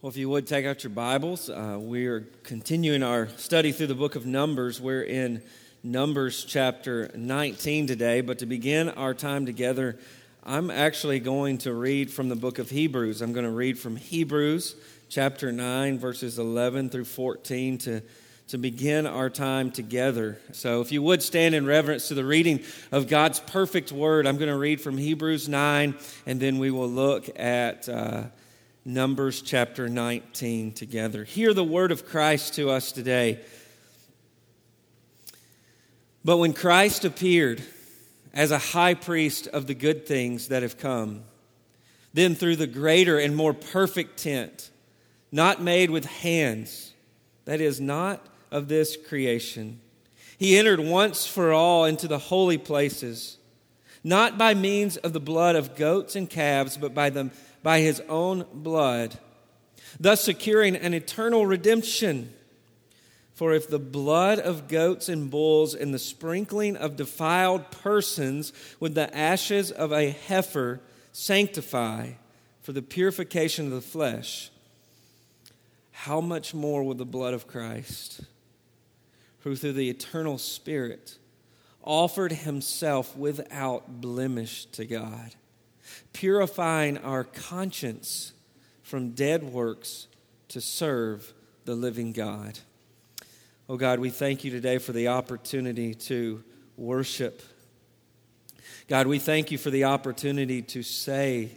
Well, if you would take out your Bibles, uh, we are continuing our study through the book of Numbers. We're in Numbers chapter 19 today, but to begin our time together, I'm actually going to read from the book of Hebrews. I'm going to read from Hebrews chapter 9, verses 11 through 14 to, to begin our time together. So if you would stand in reverence to the reading of God's perfect word, I'm going to read from Hebrews 9, and then we will look at. Uh, Numbers chapter 19 together. Hear the word of Christ to us today. But when Christ appeared as a high priest of the good things that have come, then through the greater and more perfect tent, not made with hands, that is, not of this creation, he entered once for all into the holy places, not by means of the blood of goats and calves, but by the by his own blood, thus securing an eternal redemption. For if the blood of goats and bulls and the sprinkling of defiled persons with the ashes of a heifer sanctify for the purification of the flesh, how much more will the blood of Christ, who through the eternal Spirit offered himself without blemish to God, purifying our conscience from dead works to serve the living God. Oh God, we thank you today for the opportunity to worship. God, we thank you for the opportunity to say,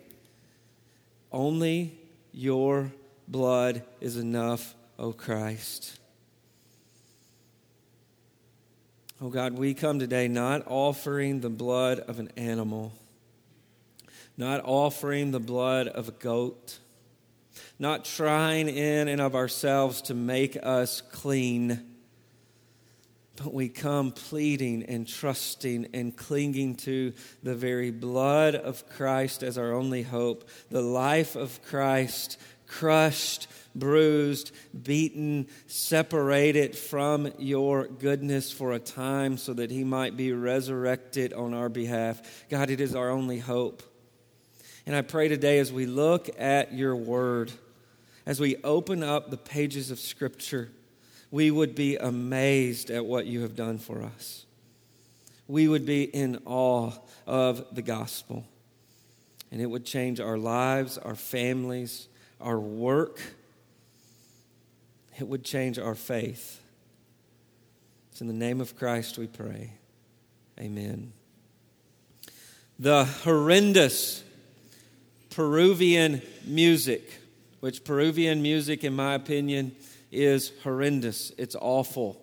only your blood is enough, O Christ. Oh God, we come today not offering the blood of an animal not offering the blood of a goat, not trying in and of ourselves to make us clean, but we come pleading and trusting and clinging to the very blood of Christ as our only hope, the life of Christ crushed, bruised, beaten, separated from your goodness for a time so that he might be resurrected on our behalf. God, it is our only hope. And I pray today as we look at your word, as we open up the pages of Scripture, we would be amazed at what you have done for us. We would be in awe of the gospel. And it would change our lives, our families, our work. It would change our faith. It's in the name of Christ we pray. Amen. The horrendous Peruvian music, which Peruvian music, in my opinion, is horrendous. It's awful.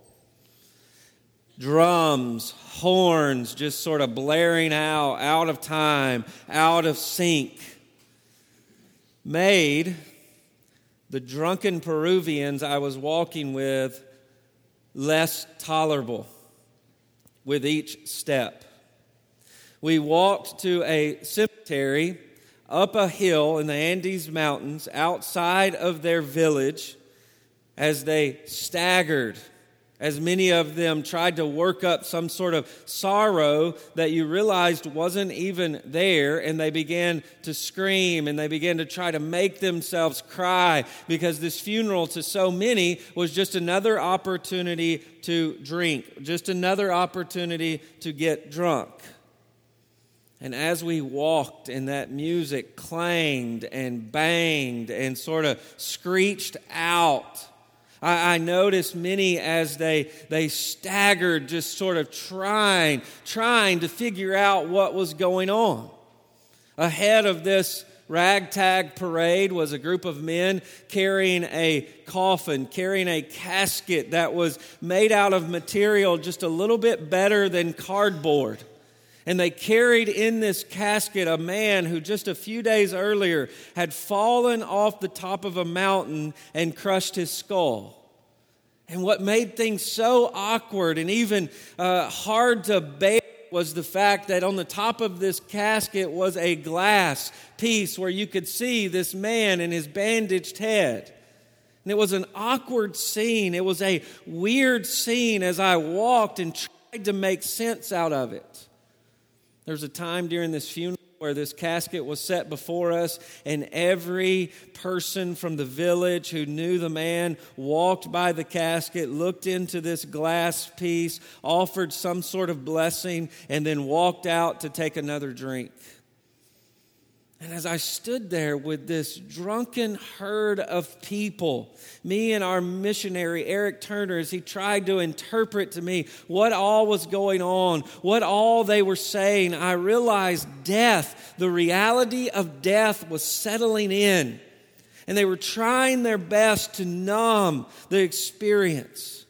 Drums, horns just sort of blaring out, out of time, out of sync, made the drunken Peruvians I was walking with less tolerable with each step. We walked to a cemetery up a hill in the Andes Mountains outside of their village as they staggered, as many of them tried to work up some sort of sorrow that you realized wasn't even there, and they began to scream and they began to try to make themselves cry because this funeral to so many was just another opportunity to drink, just another opportunity to get drunk. And as we walked and that music clanged and banged and sort of screeched out, I, I, noticed many as they, they staggered, just sort of trying, trying to figure out what was going on. Ahead of this ragtag parade was a group of men carrying a coffin, carrying a casket that was made out of material just a little bit better than cardboard. And they carried in this casket a man who just a few days earlier had fallen off the top of a mountain and crushed his skull. And what made things so awkward and even uh, hard to bear was the fact that on the top of this casket was a glass piece where you could see this man and his bandaged head. And it was an awkward scene. It was a weird scene as I walked and tried to make sense out of it. There's a time during this funeral where this casket was set before us, and every person from the village who knew the man walked by the casket, looked into this glass piece, offered some sort of blessing, and then walked out to take another drink. And as I stood there with this drunken herd of people, me and our missionary, Eric Turner, as he tried to interpret to me what all was going on, what all they were saying, I realized death, the reality of death was settling in. And they were trying their best to numb the experience.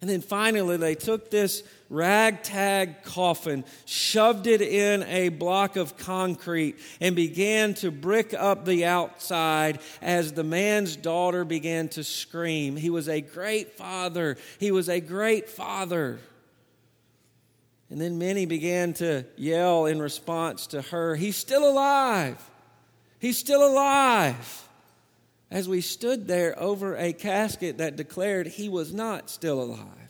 And then finally, they took this ragtag coffin, shoved it in a block of concrete, and began to brick up the outside as the man's daughter began to scream. He was a great father. He was a great father. And then many began to yell in response to her, He's still alive! He's still alive! As we stood there over a casket that declared he was not still alive.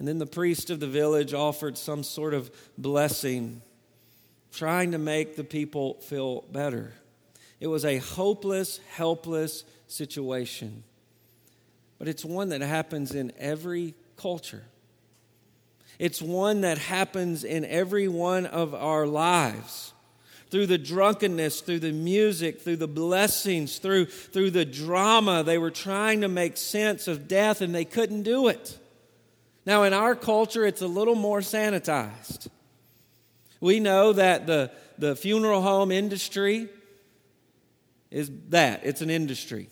And then the priest of the village offered some sort of blessing, trying to make the people feel better. It was a hopeless, helpless situation. But it's one that happens in every culture. It's one that happens in every one of our lives. Through the drunkenness, through the music, through the blessings, through, through the drama, they were trying to make sense of death and they couldn't do it. Now, in our culture, it's a little more sanitized. We know that the, the funeral home industry is that it's an industry.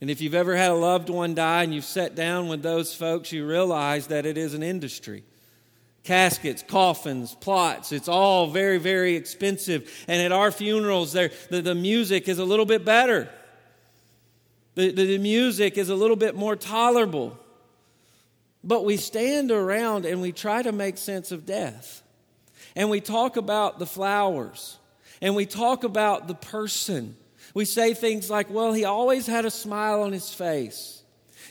And if you've ever had a loved one die and you've sat down with those folks, you realize that it is an industry. Caskets, coffins, plots, it's all very, very expensive. And at our funerals, there, the, the music is a little bit better. The, the, the music is a little bit more tolerable. But we stand around and we try to make sense of death. And we talk about the flowers. And we talk about the person. We say things like, well, he always had a smile on his face.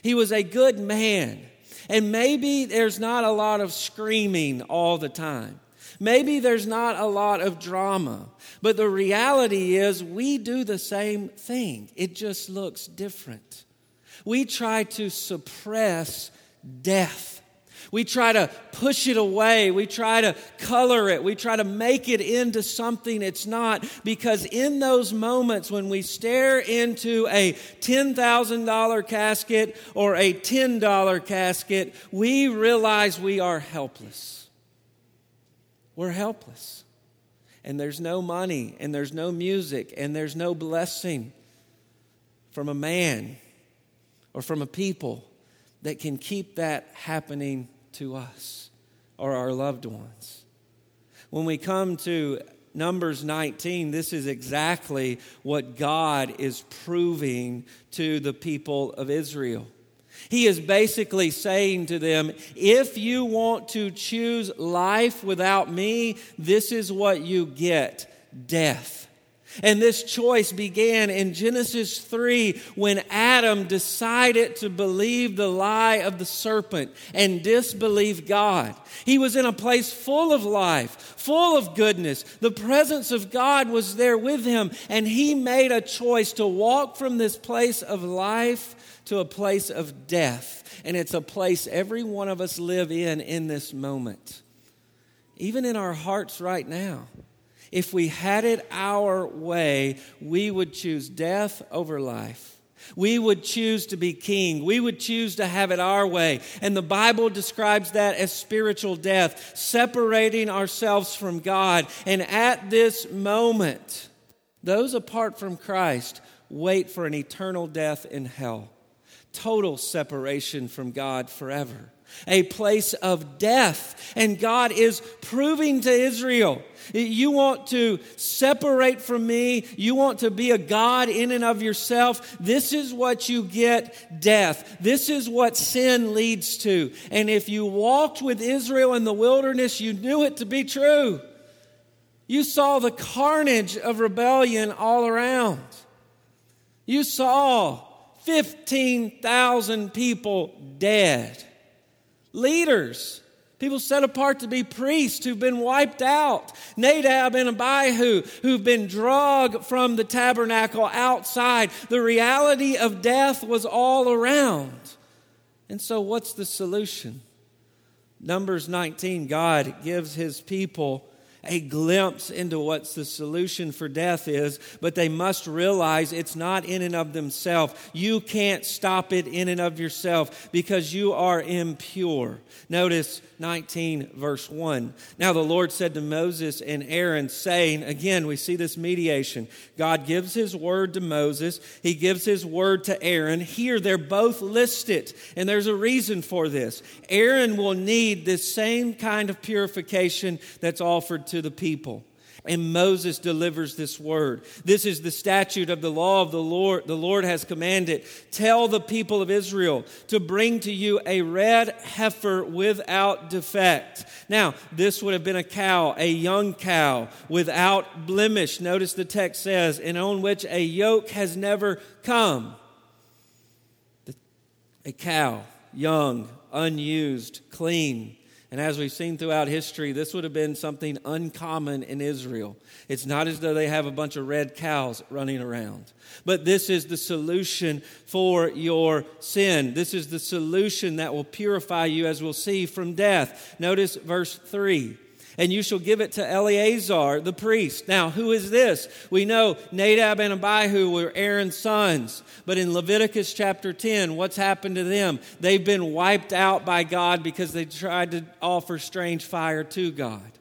He was a good man. And maybe there's not a lot of screaming all the time. Maybe there's not a lot of drama. But the reality is, we do the same thing, it just looks different. We try to suppress death. We try to push it away. We try to color it. We try to make it into something it's not because in those moments when we stare into a $10,000 casket or a $10 casket, we realize we are helpless. We're helpless. And there's no money, and there's no music, and there's no blessing from a man or from a people that can keep that happening to us or our loved ones. When we come to Numbers 19, this is exactly what God is proving to the people of Israel. He is basically saying to them, if you want to choose life without me, this is what you get death. And this choice began in Genesis 3 when Adam decided to believe the lie of the serpent and disbelieve God. He was in a place full of life, full of goodness. The presence of God was there with him, and he made a choice to walk from this place of life to a place of death. And it's a place every one of us live in in this moment, even in our hearts right now. If we had it our way, we would choose death over life. We would choose to be king. We would choose to have it our way. And the Bible describes that as spiritual death, separating ourselves from God. And at this moment, those apart from Christ wait for an eternal death in hell, total separation from God forever a place of death. And God is proving to Israel you want to separate from me, you want to be a God in and of yourself. This is what you get death. This is what sin leads to. And if you walked with Israel in the wilderness, you knew it to be true. You saw the carnage of rebellion all around. You saw 15,000 people dead leaders People set apart to be priests who've been wiped out. Nadab and Abihu who've been dragged from the tabernacle outside. The reality of death was all around. And so, what's the solution? Numbers 19, God gives his people a glimpse into what the solution for death is, but they must realize it's not in and of themselves. You can't stop it in and of yourself because you are impure. Notice 19, verse 1. Now the Lord said to Moses and Aaron, saying, again, we see this mediation. God gives his word to Moses, he gives his word to Aaron. Here they're both listed, and there's a reason for this. Aaron will need this same kind of purification that's offered to the people. And Moses delivers this word. This is the statute of the law of the Lord. The Lord has commanded Tell the people of Israel to bring to you a red heifer without defect. Now, this would have been a cow, a young cow, without blemish. Notice the text says, and on which a yoke has never come. A cow, young, unused, clean and as we've seen throughout history, this would have been something uncommon in Israel. It's not as though they have a bunch of red cows running around. But this is the solution for your sin. This is the solution that will purify you, as we'll see, from death. Notice verse 3 and you shall give it to Eleazar the priest. Now, who is this? We know Nadab and Abihu were Aaron's sons, but in Leviticus chapter 10, what's happened to them? They've been wiped out by God because they tried to offer strange fire to God.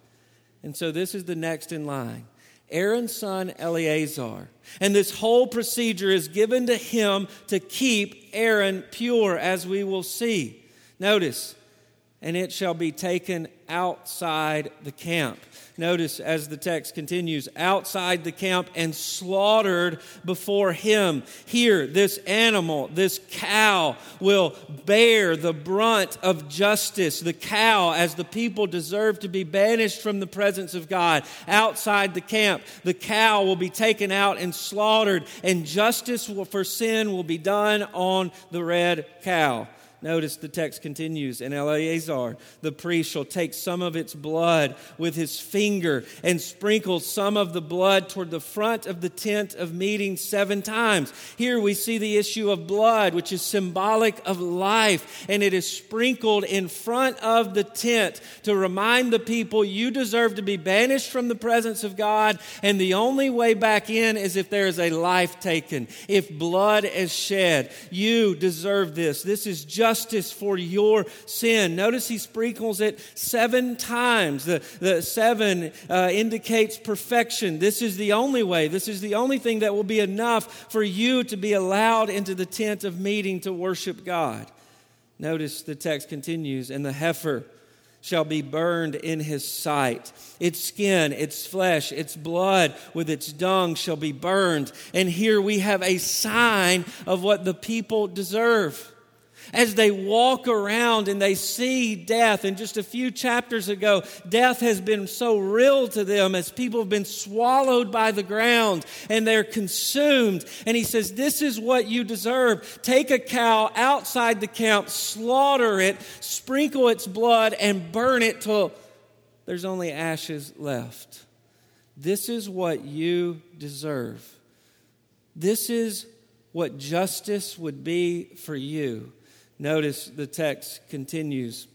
And so this is the next in line. Aaron's son Eleazar. And this whole procedure is given to him to keep Aaron pure, as we will see. Notice, and it shall be taken outside the camp. Notice as the text continues, outside the camp and slaughtered before him. Here, this animal, this cow, will bear the brunt of justice. The cow, as the people deserve to be banished from the presence of God, outside the camp, the cow will be taken out and slaughtered, and justice for sin will be done on the red cow. Notice the text continues, and Eleazar, the priest, shall take some of its blood with his finger and sprinkle some of the blood toward the front of the tent of meeting seven times. Here we see the issue of blood, which is symbolic of life, and it is sprinkled in front of the tent to remind the people you deserve to be banished from the presence of God, and the only way back in is if there is a life taken, if blood is shed. You deserve this. This is just justice for your sin. Notice he sprinkles it seven times. The, the seven uh, indicates perfection. This is the only way. This is the only thing that will be enough for you to be allowed into the tent of meeting to worship God. Notice the text continues, and the heifer shall be burned in his sight. Its skin, its flesh, its blood with its dung shall be burned. And here we have a sign of what the people deserve as they walk around and they see death. And just a few chapters ago, death has been so real to them as people have been swallowed by the ground and they're consumed. And he says, This is what you deserve. Take a cow outside the camp, slaughter it, sprinkle its blood, and burn it till there's only ashes left. This is what you deserve. This is what justice would be for you. Notice the text continues.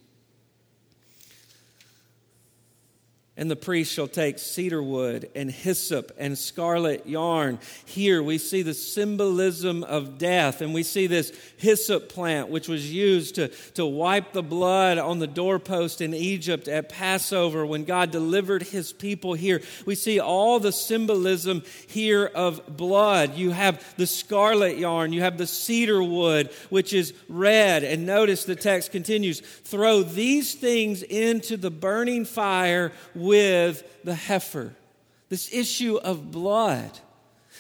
And the priest shall take cedar wood and hyssop and scarlet yarn. Here we see the symbolism of death, and we see this hyssop plant, which was used to, to wipe the blood on the doorpost in Egypt at Passover when God delivered his people here. We see all the symbolism here of blood. You have the scarlet yarn, you have the cedar wood, which is red. And notice the text continues throw these things into the burning fire with the heifer. This issue of blood.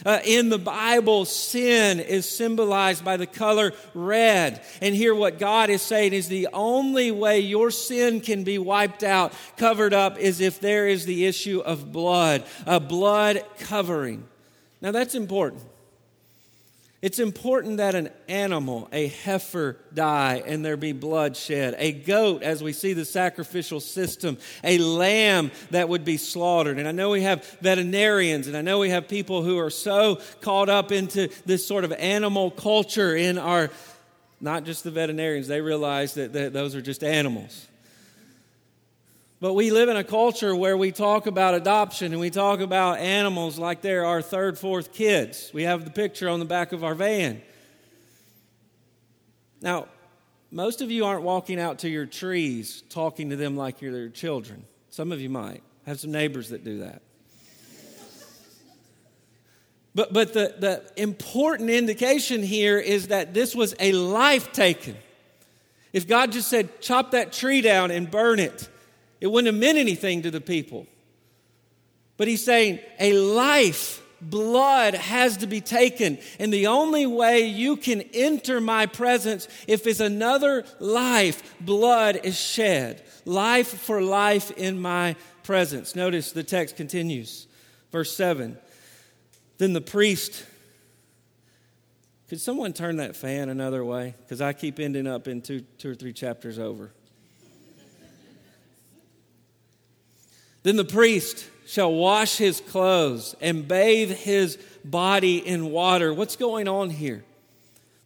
Uh, in the Bible, sin is symbolized by the color red. And here, what God is saying is the only way your sin can be wiped out, covered up, is if there is the issue of blood, a blood covering. Now, that's important. It's important that an animal, a heifer, die and there be bloodshed. A goat, as we see the sacrificial system, a lamb that would be slaughtered. And I know we have veterinarians and I know we have people who are so caught up into this sort of animal culture in our, not just the veterinarians, they realize that, that those are just animals. But we live in a culture where we talk about adoption and we talk about animals like they're our third, fourth kids. We have the picture on the back of our van. Now, most of you aren't walking out to your trees talking to them like you're their children. Some of you might. I have some neighbors that do that. But, but the, the important indication here is that this was a life taken. If God just said, chop that tree down and burn it, it wouldn't have meant anything to the people. But he's saying a life, blood has to be taken. And the only way you can enter my presence if it's another life, blood is shed. Life for life in my presence. Notice the text continues. Verse 7. Then the priest. Could someone turn that fan another way? Because I keep ending up in two, two or three chapters over. Then the priest shall wash his clothes and bathe his body in water. What's going on here?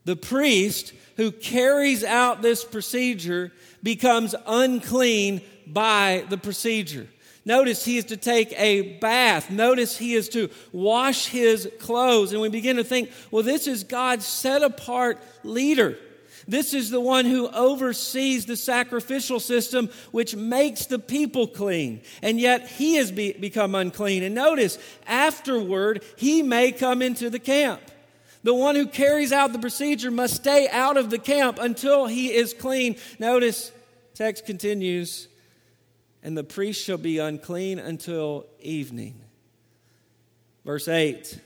The priest who carries out this procedure becomes unclean by the procedure. Notice he is to take a bath. Notice he is to wash his clothes. And we begin to think, well, this is God's set apart leader. This is the one who oversees the sacrificial system, which makes the people clean. And yet he has be, become unclean. And notice, afterward, he may come into the camp. The one who carries out the procedure must stay out of the camp until he is clean. Notice, text continues, and the priest shall be unclean until evening. Verse 8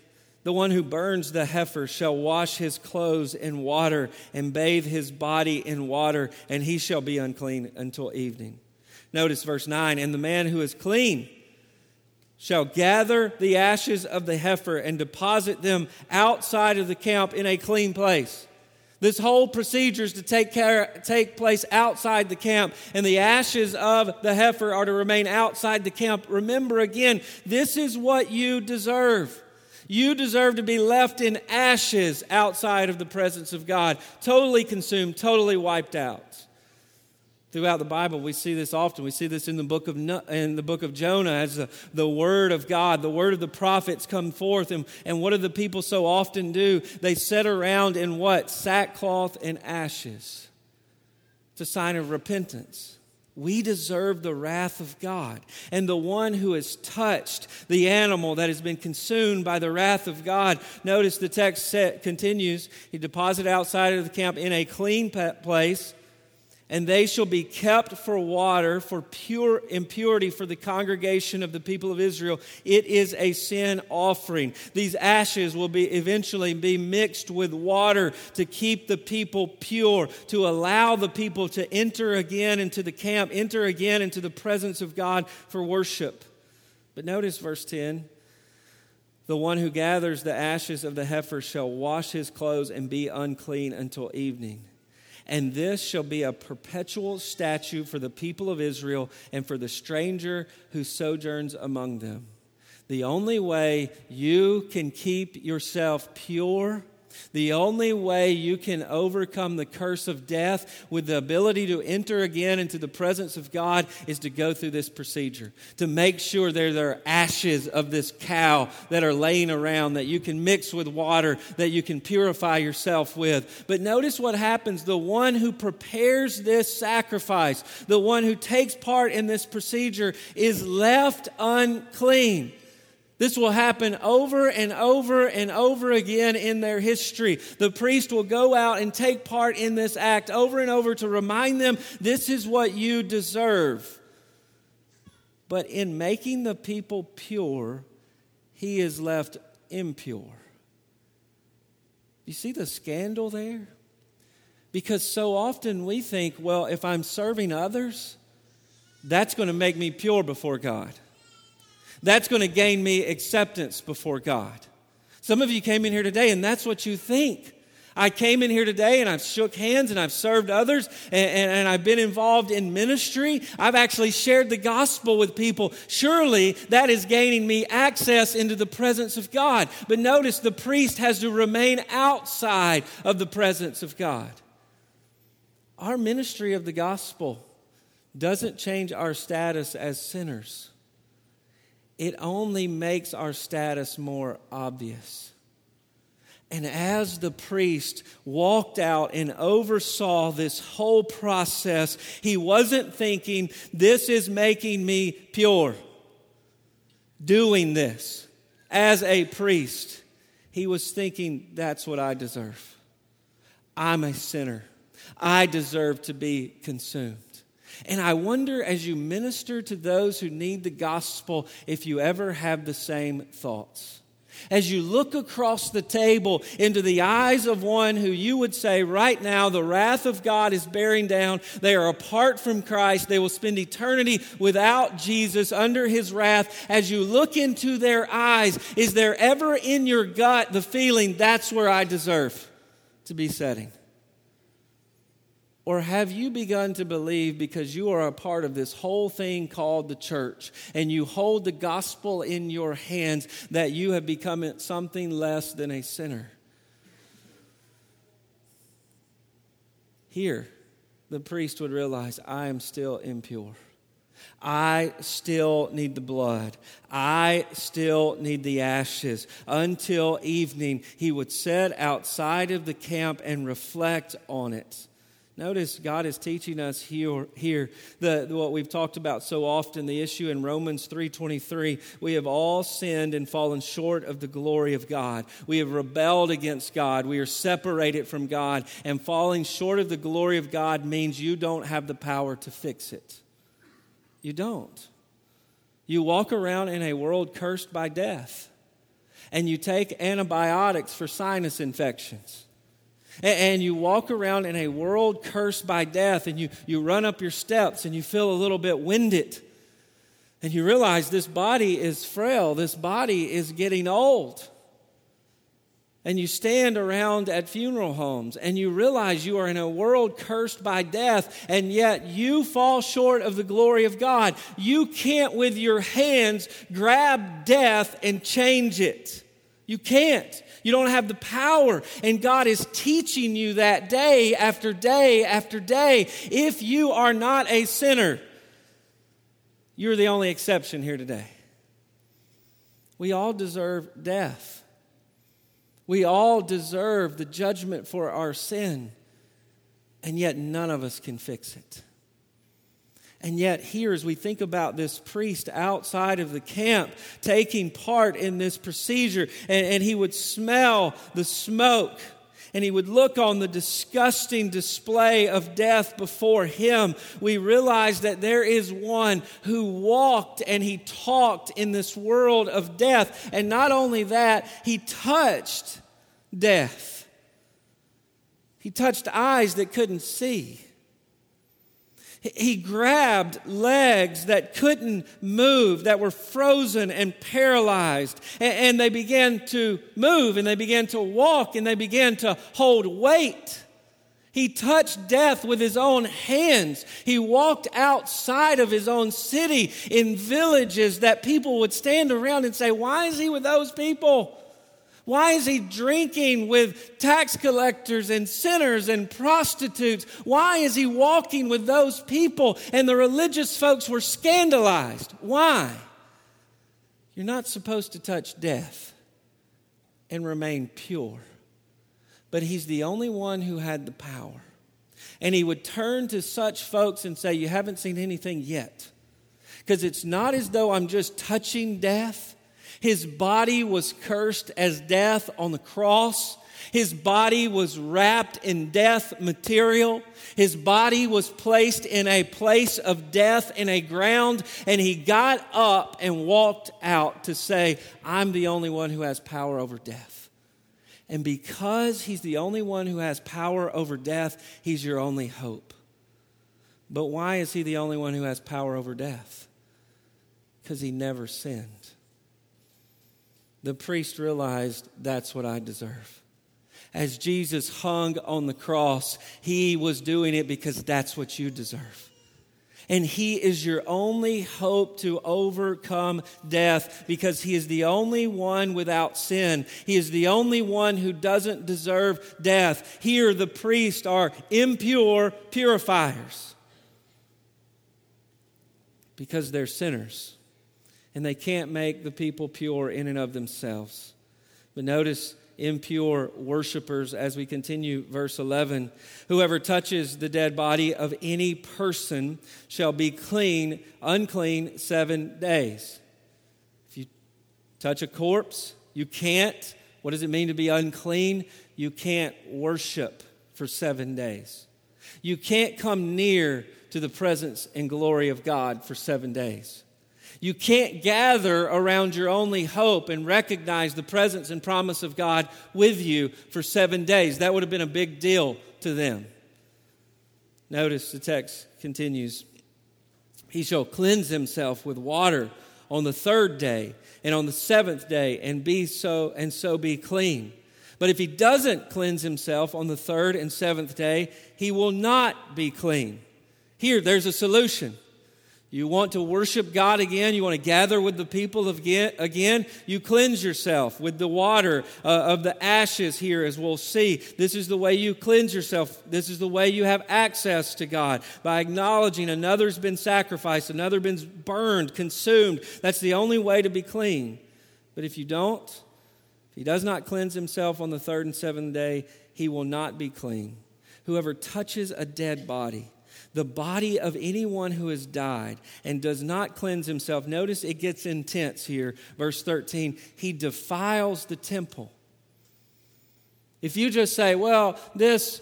the one who burns the heifer shall wash his clothes in water and bathe his body in water, and he shall be unclean until evening. Notice verse 9 And the man who is clean shall gather the ashes of the heifer and deposit them outside of the camp in a clean place. This whole procedure is to take, care, take place outside the camp, and the ashes of the heifer are to remain outside the camp. Remember again, this is what you deserve. You deserve to be left in ashes outside of the presence of God, totally consumed, totally wiped out. Throughout the Bible, we see this often. We see this in the book of, in the book of Jonah as the, the word of God, the word of the prophets come forth. And, and what do the people so often do? They sit around in what? Sackcloth and ashes. It's a sign of repentance. We deserve the wrath of God. And the one who has touched the animal that has been consumed by the wrath of God, notice the text continues, he deposited outside of the camp in a clean place and they shall be kept for water for pure impurity for the congregation of the people of Israel. It is a sin offering. These ashes will be eventually be mixed with water to keep the people pure, to allow the people to enter again into the camp, enter again into the presence of God for worship. But notice verse 10. The one who gathers the ashes of the heifer shall wash his clothes and be unclean until evening and this shall be a perpetual statute for the people of Israel and for the stranger who sojourns among them. The only way you can keep yourself pure the only way you can overcome the curse of death with the ability to enter again into the presence of God is to go through this procedure, to make sure there, are ashes of this cow that are laying around that you can mix with water, that you can purify yourself with. But notice what happens the one who prepares this sacrifice, the one who takes part in this procedure, is left unclean. This will happen over and over and over again in their history. The priest will go out and take part in this act over and over to remind them this is what you deserve. But in making the people pure, he is left impure. You see the scandal there? Because so often we think, well, if I'm serving others, that's going to make me pure before God. That's going to gain me acceptance before God. Some of you came in here today and that's what you think. I came in here today and I've shook hands and I've served others and, and, and, I've been involved in ministry. I've actually shared the gospel with people. Surely that is gaining me access into the presence of God. But notice the priest has to remain outside of the presence of God. Our ministry of the gospel doesn't change our status as sinners, it only makes our status more obvious. And as the priest walked out and oversaw this whole process, he wasn't thinking, This is making me pure. Doing this as a priest, he was thinking, That's what I deserve. I'm a sinner. I deserve to be consumed. And I wonder as you minister to those who need the gospel if you ever have the same thoughts. As you look across the table into the eyes of one who you would say, right now, the wrath of God is bearing down. They are apart from Christ. They will spend eternity without Jesus under his wrath. As you look into their eyes, is there ever in your gut the feeling that's where I deserve to be setting? Or have you begun to believe because you are a part of this whole thing called the church and you hold the gospel in your hands that you have become something less than a sinner? Here, the priest would realize I am still impure. I still need the blood. I still need the ashes. Until evening, he would sit outside of the camp and reflect on it. Notice God is teaching us here, here the, what we've talked about so often, the issue in Romans 3.23. We have all sinned and fallen short of the glory of God. We have rebelled against God. We are separated from God. And falling short of the glory of God means you don't have the power to fix it. You don't. You walk around in a world cursed by death. And you take antibiotics for sinus infections and you walk around in a world cursed by death, and you, you run up your steps and you feel a little bit winded. And you realize this body is frail, this body is getting old. And you stand around at funeral homes and you realize you are in a world cursed by death, and yet you fall short of the glory of God. You can't, with your hands, grab death and change it. You can't. You don't have the power. And God is teaching you that day after day after day. If you are not a sinner, you're the only exception here today. We all deserve death. We all deserve the judgment for our sin, and yet none of us can fix it. And yet, here, as we think about this priest outside of the camp taking part in this procedure, and, and, he would smell the smoke, and he would look on the disgusting display of death before him, we realize that there is one who walked and he talked in this world of death. And not only that, he touched death, he touched eyes that couldn't see. He grabbed legs that couldn't move, that were frozen and paralyzed. And they began to move and they began to walk and they began to hold weight. He touched death with his own hands. He walked outside of his own city in villages that people would stand around and say, Why is he with those people? Why is he drinking with tax collectors and sinners and prostitutes? Why is he walking with those people? And the religious folks were scandalized. Why? You're not supposed to touch death and remain pure. But he's the only one who had the power. And he would turn to such folks and say, You haven't seen anything yet. Because it's not as though I'm just touching death. His body was cursed as death on the cross. His body was wrapped in death material. His body was placed in a place of death in a ground, and he got up and walked out to say, I'm the only one who has power over death. And because he's the only one who has power over death, he's your only hope. But why is he the only one who has power over death? Because he never sinned. The priest realized that's what I deserve. As Jesus hung on the cross, he was doing it because that's what you deserve. And he is your only hope to overcome death because he is the only one without sin. He is the only one who doesn't deserve death. Here, the priests are impure purifiers because they're sinners and they can't make the people pure in and of themselves. But notice impure worshippers as we continue verse 11 whoever touches the dead body of any person shall be clean unclean 7 days. If you touch a corpse you can't. What does it mean to be unclean? You can't worship for 7 days. You can't come near to the presence and glory of God for 7 days you can't gather around your only hope and recognize the presence and promise of God with you for seven days. That would have been a big deal to them. Notice the text continues He shall cleanse himself with water on the third day and on the seventh day and be so and so be clean. But if he doesn't cleanse himself on the third and seventh day, he will not be clean. Here, there's a solution. You want to worship God again? You want to gather with the people again? You cleanse yourself with the water uh, of the ashes here, as we'll see. This is the way you cleanse yourself. This is the way you have access to God by acknowledging another's been sacrificed, another been burned, consumed. That's the only way to be clean. But if you don't, if he does not cleanse himself on the third and seventh day, he will not be clean. Whoever touches a dead body, the body of anyone who has died and does not cleanse himself. Notice it gets intense here. Verse 13, he defiles the temple. If you just say, well, this,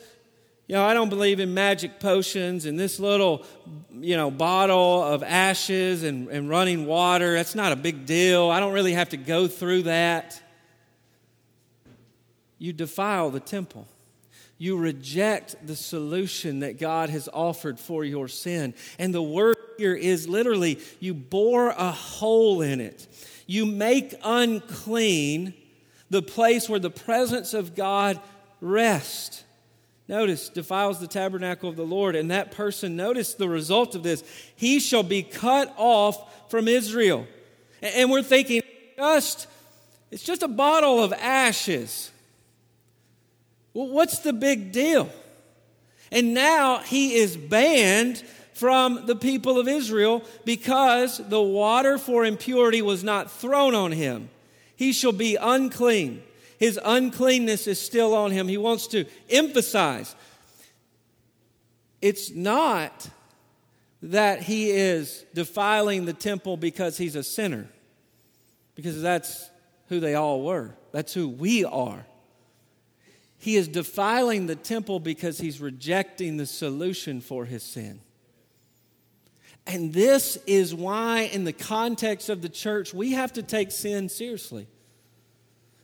you know, I don't believe in magic potions and this little, you know, bottle of ashes and, and running water, that's not a big deal. I don't really have to go through that. You defile the temple you reject the solution that God has offered for your sin. And the word here is literally you bore a hole in it. You make unclean the place where the presence of God rests. Notice, defiles the tabernacle of the Lord. And that person, notice the result of this. He shall be cut off from Israel. And we're thinking, just, it's just a bottle of ashes. Well, what's the big deal? And now he is banned from the people of Israel because the water for impurity was not thrown on him. He shall be unclean. His uncleanness is still on him. He wants to emphasize it's not that he is defiling the temple because he's a sinner, because that's who they all were. That's who we are. He is defiling the temple because he's rejecting the solution for his sin. And this is why, in the context of the church, we have to take sin seriously.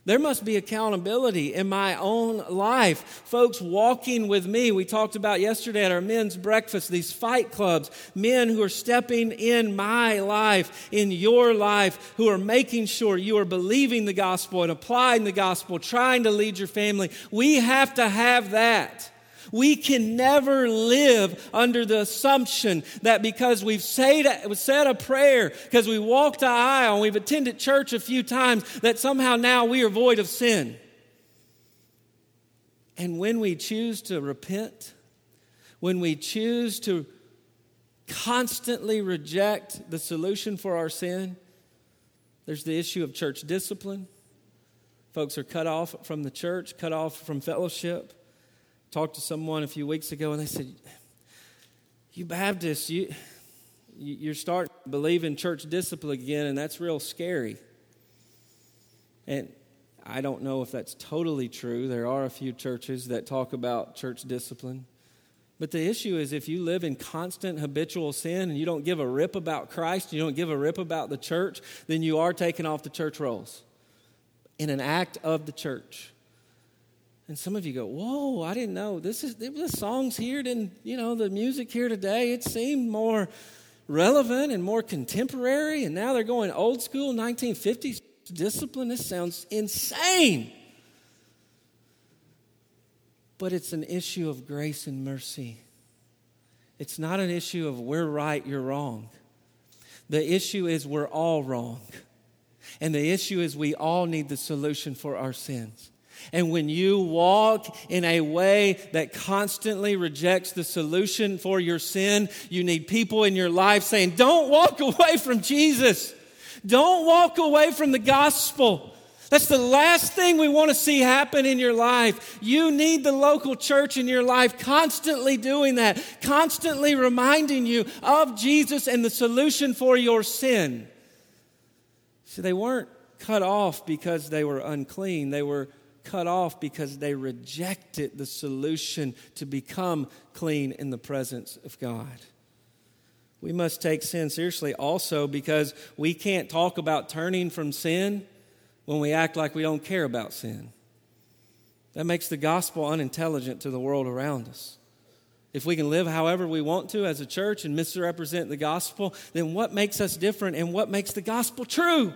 There must be accountability in my own life. Folks walking with me, we talked about yesterday at our men's breakfast, these fight clubs, men who are stepping in my life, in your life, who are making sure you are believing the gospel and applying the gospel, trying to lead your family. We have to have that. We can never live under the assumption that because we've said, said a prayer, because we walked the aisle and we've attended church a few times, that somehow now we are void of sin. And when we choose to repent, when we choose to constantly reject the solution for our sin, there's the issue of church discipline. Folks are cut off from the church, cut off from fellowship talked to someone a few weeks ago, and they said, "You Baptists, you you're starting to believe in church discipline again, and that's real scary." And I don't know if that's totally true. There are a few churches that talk about church discipline. But the issue is if you live in constant habitual sin and you don't give a rip about Christ, you don't give a rip about the church, then you are taken off the church rolls in an act of the church. And some of you go, "Whoa! I didn't know this is the songs here didn't you know the music here today. It seemed more relevant and more contemporary, and now they're going old school 1950s discipline? This sounds insane. But it's an issue of grace and mercy. It's not an issue of we're right, you're wrong. The issue is we're all wrong. And the issue is we all need the solution for our sins. And when you walk in a way that constantly rejects the solution for your sin, you need people in your life saying, Don't walk away from Jesus. Don't walk away from the gospel. That's the last thing we want to see happen in your life. You need the local church in your life constantly doing that, constantly reminding you of Jesus and the solution for your sin. See, they weren't cut off because they were unclean, they were cut off because they rejected the solution to become clean in the presence of God. We must take sin seriously also because we can't talk about turning from sin when we act like we don't care about sin. That makes the gospel unintelligent to the world around us. If we can live however we want to as a church and misrepresent the gospel, then what makes us different and what makes the gospel true?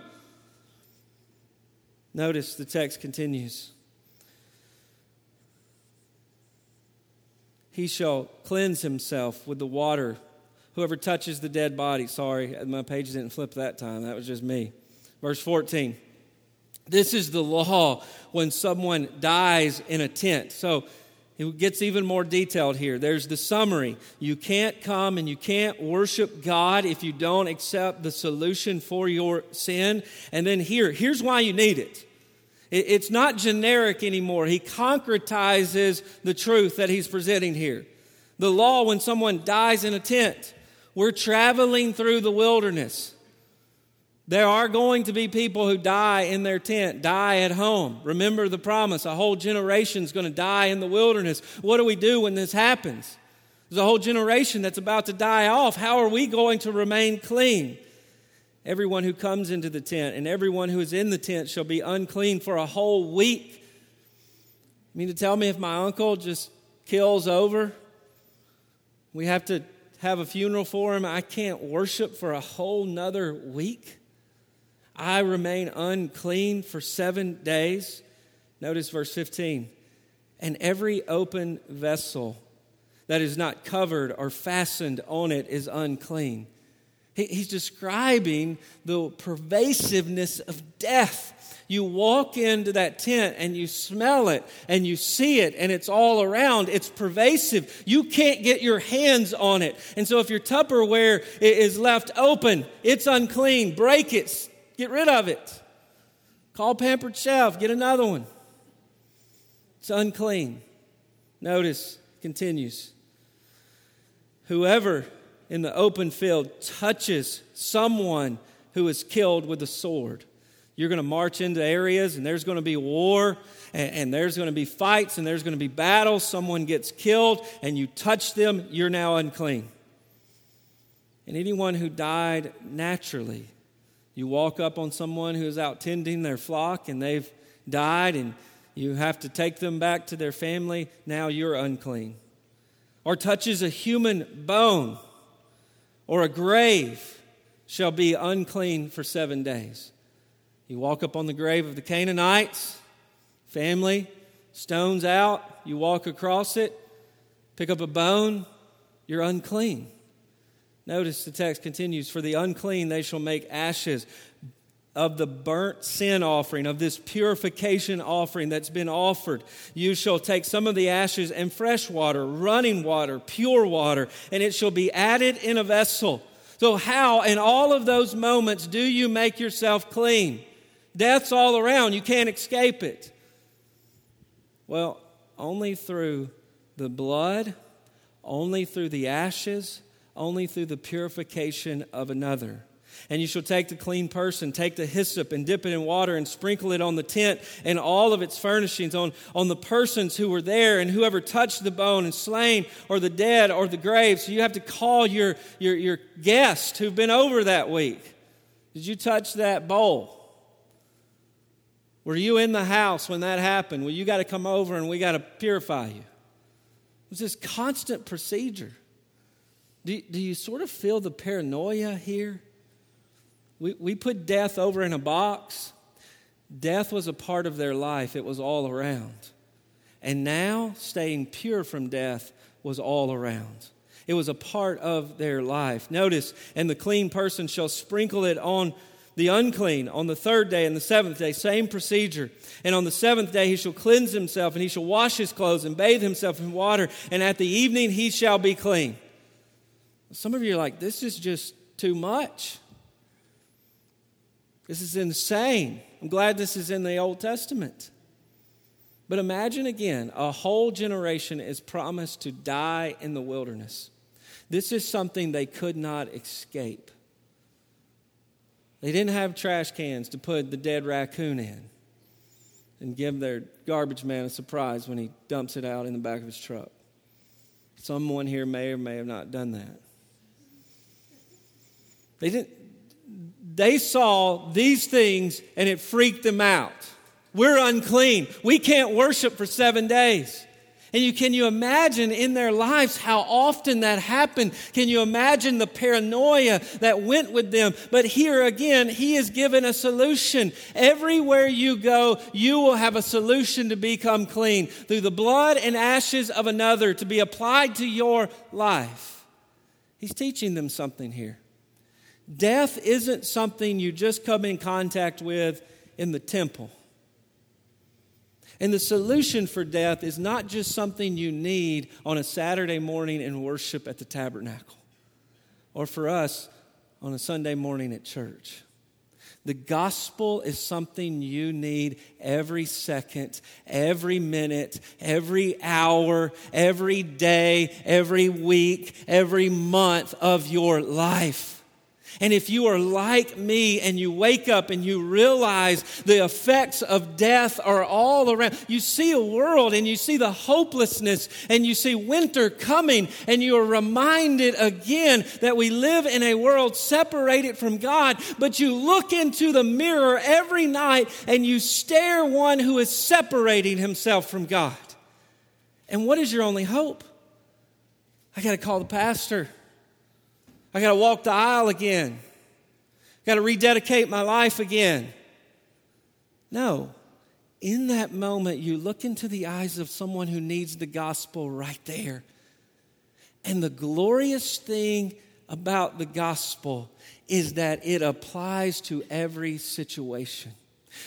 Notice the text continues. He shall cleanse himself with the water. Whoever touches the dead body, sorry, my page didn't flip that time. That was just me. Verse 14. This is the law when someone dies in a tent. So it gets even more detailed here. There's the summary. You can't come and you can't worship God if you don't accept the solution for your sin. And then here, here's why you need it. It's not generic anymore. He concretizes the truth that he's presenting here. The law, when someone dies in a tent, we're traveling through the wilderness. There are going to be people who die in their tent, die at home. Remember the promise a whole generation is going to die in the wilderness. What do we do when this happens? There's a whole generation that's about to die off. How are we going to remain clean? Everyone who comes into the tent and everyone who is in the tent shall be unclean for a whole week. You mean to tell me if my uncle just kills over, we have to have a funeral for him, I can't worship for a whole nother week? I remain unclean for seven days. Notice verse 15. And every open vessel that is not covered or fastened on it is unclean. He's describing the pervasiveness of death. You walk into that tent and you smell it and you see it and it's all around. It's pervasive. You can't get your hands on it. And so if your Tupperware is left open, it's unclean. Break it. Get rid of it. Call Pampered Chef. Get another one. It's unclean. Notice, continues. Whoever in the open field touches someone who is killed with a sword. You're going to march into areas and there's going to be war and, and there's going to be fights and there's going to be battles. Someone gets killed and you touch them, you're now unclean. And anyone who died naturally, you walk up on someone who's out tending their flock and they've died and you have to take them back to their family, now you're unclean. Or touches a human bone or a grave shall be unclean for seven days. You walk up on the grave of the Canaanites, family, stones out, you walk across it, pick up a bone, you're unclean. Notice the text continues For the unclean they shall make ashes of the burnt sin offering, of this purification offering that's been offered. You shall take some of the ashes and fresh water, running water, pure water, and it shall be added in a vessel. So, how in all of those moments do you make yourself clean? Death's all around, you can't escape it. Well, only through the blood, only through the ashes, only through the purification of another. And you shall take the clean person, take the hyssop and dip it in water and sprinkle it on the tent and all of its furnishings, on, on the persons who were there and whoever touched the bone and slain or the dead or the grave. So you have to call your, your, your guests who've been over that week. Did you touch that bowl? Were you in the house when that happened? Well, you got to come over and we got to purify you. It was this constant procedure. Do, do you sort of feel the paranoia here? We, we put death over in a box. Death was a part of their life, it was all around. And now, staying pure from death was all around. It was a part of their life. Notice, and the clean person shall sprinkle it on the unclean on the third day and the seventh day, same procedure. And on the seventh day he shall cleanse himself, and he shall wash his clothes and bathe himself in water, and at the evening he shall be clean. Some of you are like, this is just too much. This is insane. I'm glad this is in the Old Testament. But imagine again, a whole generation is promised to die in the wilderness. This is something they could not escape. They didn't have trash cans to put the dead raccoon in and give their garbage man a surprise when he dumps it out in the back of his truck. Someone here may or may have not done that. They didn't they saw these things and it freaked them out. We're unclean. We can't worship for 7 days. And you, can you imagine in their lives how often that happened? Can you imagine the paranoia that went with them? But here again, he has given a solution. Everywhere you go, you will have a solution to become clean through the blood and ashes of another to be applied to your life. He's teaching them something here. Death isn't something you just come in contact with in the temple. And the solution for death is not just something you need on a Saturday morning in worship at the tabernacle, or for us on a Sunday morning at church. The gospel is something you need every second, every minute, every hour, every day, every week, every month of your life. And if you are like me and you wake up and you realize the effects of death are all around, you see a world and you see the hopelessness and you see winter coming and you are reminded again that we live in a world separated from God, but you look into the mirror every night and you stare one who is separating himself from God. And what is your only hope? I got to call the pastor. I got to walk the aisle again. I Got to rededicate my life again. No. In that moment, you look into the eyes of someone who needs the gospel right there. And the glorious thing about the gospel is that it applies to every situation.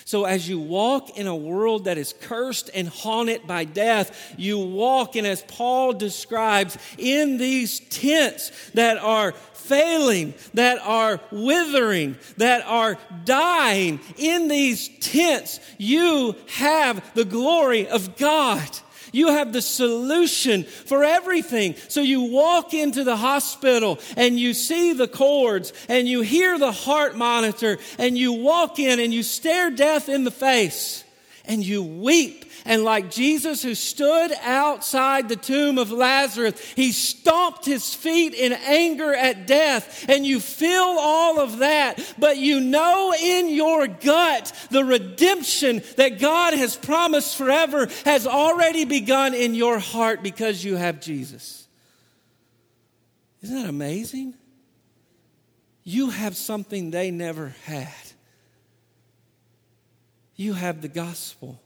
So, as you walk in a world that is cursed and haunted by death, you walk, and as Paul describes, in these tents that are failing, that are withering, that are dying, in these tents, you have the glory of God. You have the solution for everything. So you walk into the hospital and you see the cords and you hear the heart monitor and you walk in and you stare death in the face and you weep and like Jesus, who stood outside the tomb of Lazarus, he stomped his feet in anger at death. And you feel all of that, but you know in your gut the redemption that God has promised forever has already begun in your heart because you have Jesus. Isn't that amazing? You have something they never had. You have the gospel.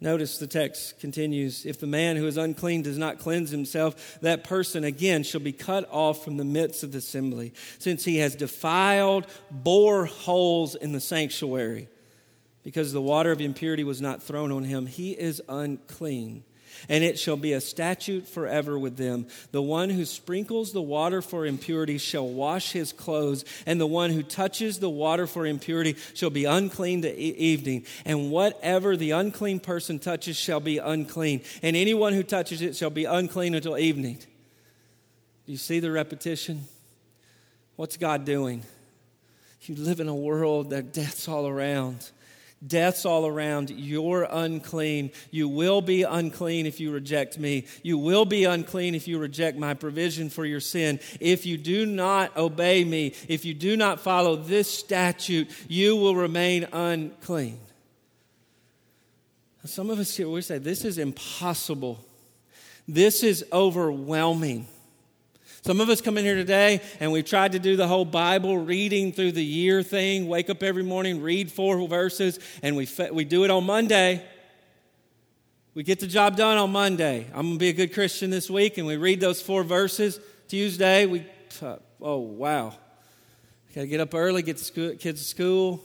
Notice the text continues If the man who is unclean does not cleanse himself, that person again shall be cut off from the midst of the assembly, since he has defiled, bore holes in the sanctuary. Because the water of impurity was not thrown on him, he is unclean and it shall be a statute forever with them. The one who sprinkles the water for impurity shall wash his clothes, and the one who touches the water for impurity shall be unclean the evening. And whatever the unclean person touches shall be unclean, and anyone who touches it shall be unclean until evening. Do you see the repetition? What's God doing? You live in a world that death's all around. Death's all around. You're unclean. You will be unclean if you reject me. You will be unclean if you reject my provision for your sin. If you do not obey me, if you do not follow this statute, you will remain unclean. Some of us here, we say, this is impossible. This is overwhelming. Some of us come in here today and we've tried to do the whole Bible reading through the year thing, wake up every morning, read four verses, and we, we do it on Monday. We get the job done on Monday. I'm going to be a good Christian this week, and we read those four verses. Tuesday, we, oh, wow. Got to get up early, get the kids to school.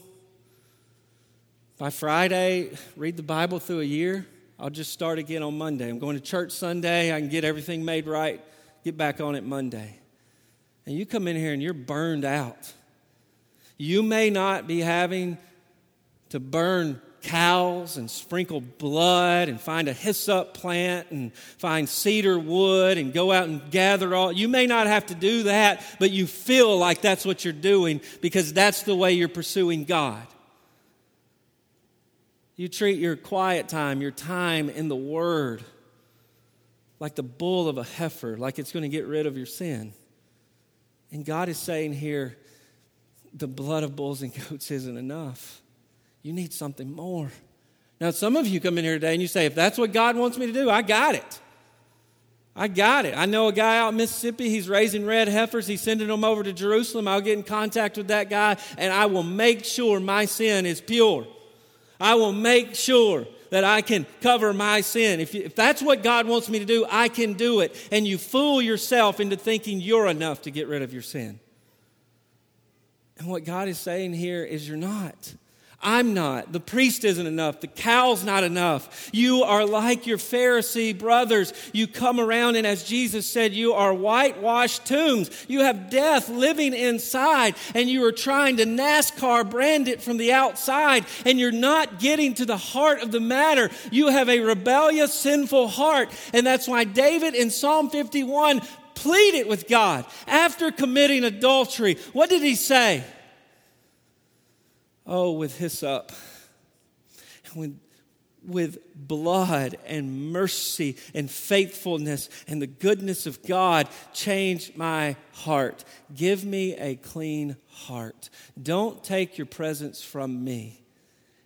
By Friday, read the Bible through a year. I'll just start again on Monday. I'm going to church Sunday. I can get everything made right get back on it Monday. And you come in here and you're burned out. You may not be having to burn cows and sprinkle blood and find a hyssop plant and find cedar wood and go out and gather all. You may not have to do that, but you feel like that's what you're doing because that's the way you're pursuing God. You treat your quiet time, your time in the Word, like the bull of a heifer, like it's going to get rid of your sin. And God is saying here, the blood of bulls and goats isn't enough. You need something more. Now, some of you come in here today and you say, if that's what God wants me to do, I got it. I got it. I know a guy out in Mississippi. He's raising red heifers. He's sending them over to Jerusalem. I'll get in contact with that guy and I will make sure my sin is pure. I will make sure that I can cover my sin. If, if that's what God wants me to do, I can do it. And you fool yourself into thinking you're enough to get rid of your sin. And what God is saying here is you're not. I'm not. The priest isn't enough. The cow's not enough. You are like your Pharisee brothers. You come around, and as Jesus said, you are whitewashed tombs. You have death living inside, and you are trying to NASCAR brand it from the outside, and you're not getting to the heart of the matter. You have a rebellious, sinful heart. And that's why David in Psalm 51 pleaded with God after committing adultery. What did he say? Oh, with hyssop, with, with blood and mercy and faithfulness and the goodness of God, change my heart. Give me a clean heart. Don't take your presence from me.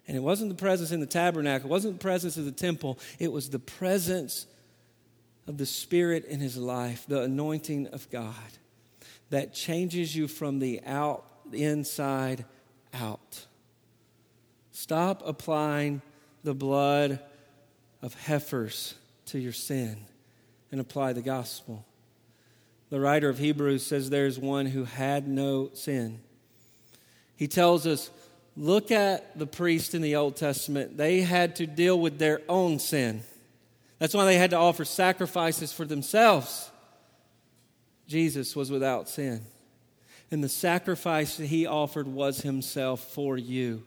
And it wasn't the presence in the tabernacle, it wasn't the presence of the temple, it was the presence of the Spirit in his life, the anointing of God that changes you from the out, the inside out. Stop applying the blood of heifers to your sin and apply the gospel. The writer of Hebrews says there's one who had no sin. He tells us look at the priest in the Old Testament. They had to deal with their own sin. That's why they had to offer sacrifices for themselves. Jesus was without sin. And the sacrifice that he offered was himself for you.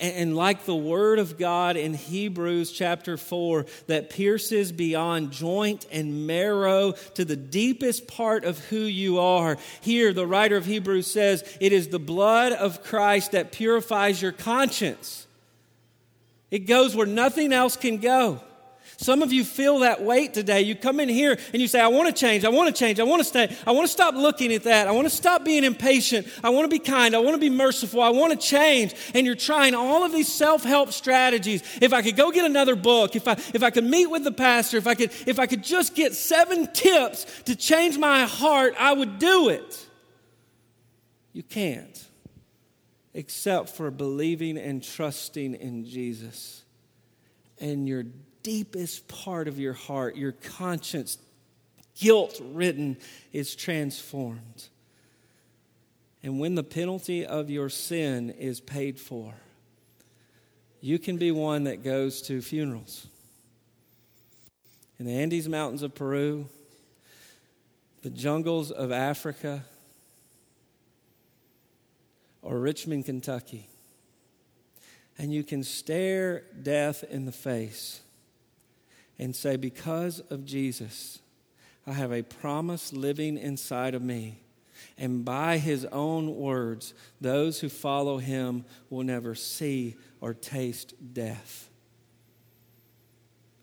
And like the Word of God in Hebrews chapter 4 that pierces beyond joint and marrow to the deepest part of who you are, here the writer of Hebrews says, It is the blood of Christ that purifies your conscience. It goes where nothing else can go. Some of you feel that weight today. You come in here and you say, I want to change, I want to change, I want to stay, I want to stop looking at that, I want to stop being impatient, I want to be kind, I want to be merciful, I want to change. And you're trying all of these self-help strategies. If I could go get another book, if I if I could meet with the pastor, if I could if I could just get seven tips to change my heart, I would do it. You can't. Except for believing and trusting in Jesus. And you're deepest part of your heart, your conscience, guilt ridden, is transformed. And when the penalty of your sin is paid for, you can be one that goes to funerals. In the Andes Mountains of Peru, the jungles of Africa, or Richmond, Kentucky, and you can stare death in the face and say, Because of Jesus, I have a promise living inside of me. And by his own words, those who follow him will never see or taste death.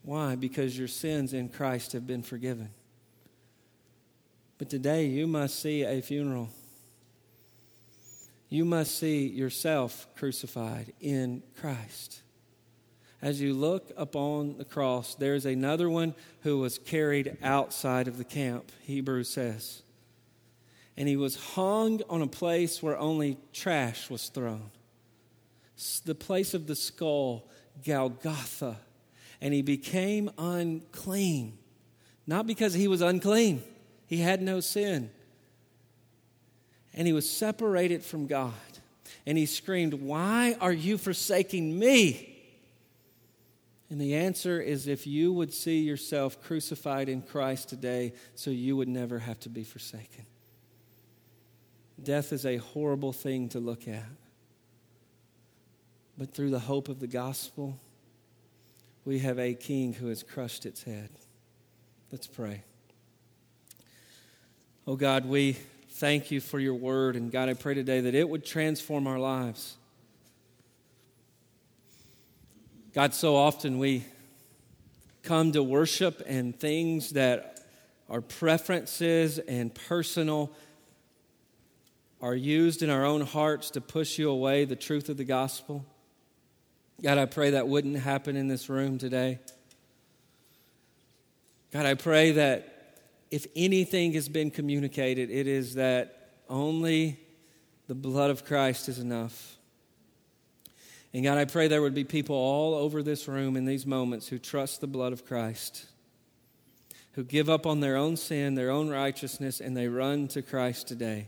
Why? Because your sins in Christ have been forgiven. But today you must see a funeral. You must see yourself crucified in Christ as you look upon the cross, there's another one who was carried outside of the camp, Hebrews says. and he was hung on a place where only trash was thrown. The place of the skull, Golgotha. And he became unclean. Not because he was unclean, he had no sin. And he was separated from God. And he screamed, Why are you forsaking me? And the answer is if you would see yourself crucified in Christ today, so you would never have to be forsaken. Death is a horrible thing to look at. But through the hope of the gospel, we have a king who has crushed its head. Let's pray. Oh God, we thank you for your word. And God, I pray today that it would transform our lives. God, so often we come to worship and things that are preferences and personal are used in our own hearts to push you away the truth of the gospel. God, I pray that wouldn't happen in this room today. God, I pray that if anything has been communicated, it is that only the blood of Christ is enough. And God, I pray there would be people all over this room in these moments who trust the blood of Christ, who give up on their own sin, their own righteousness, and they run to Christ today.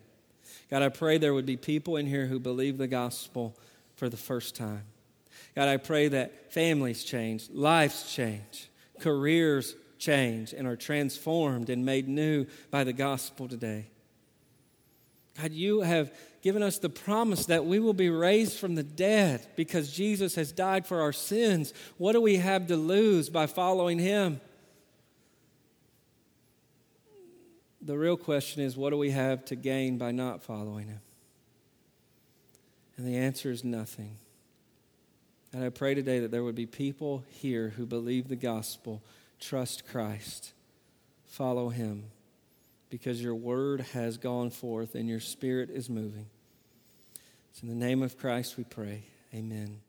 God, I pray there would be people in here who believe the gospel for the first time. God, I pray that families change, lives change, careers change, and are transformed and made new by the gospel today. God, you have given us the promise that we will be raised from the dead because Jesus has died for our sins. What do we have to lose by following him? the real question is what do we have to gain by not following him? And the answer is nothing. And I pray today that there would be people here who believe the gospel, trust Christ, follow him, because your word has gone forth and your spirit is moving. It's in the name of Christ we pray. Amen.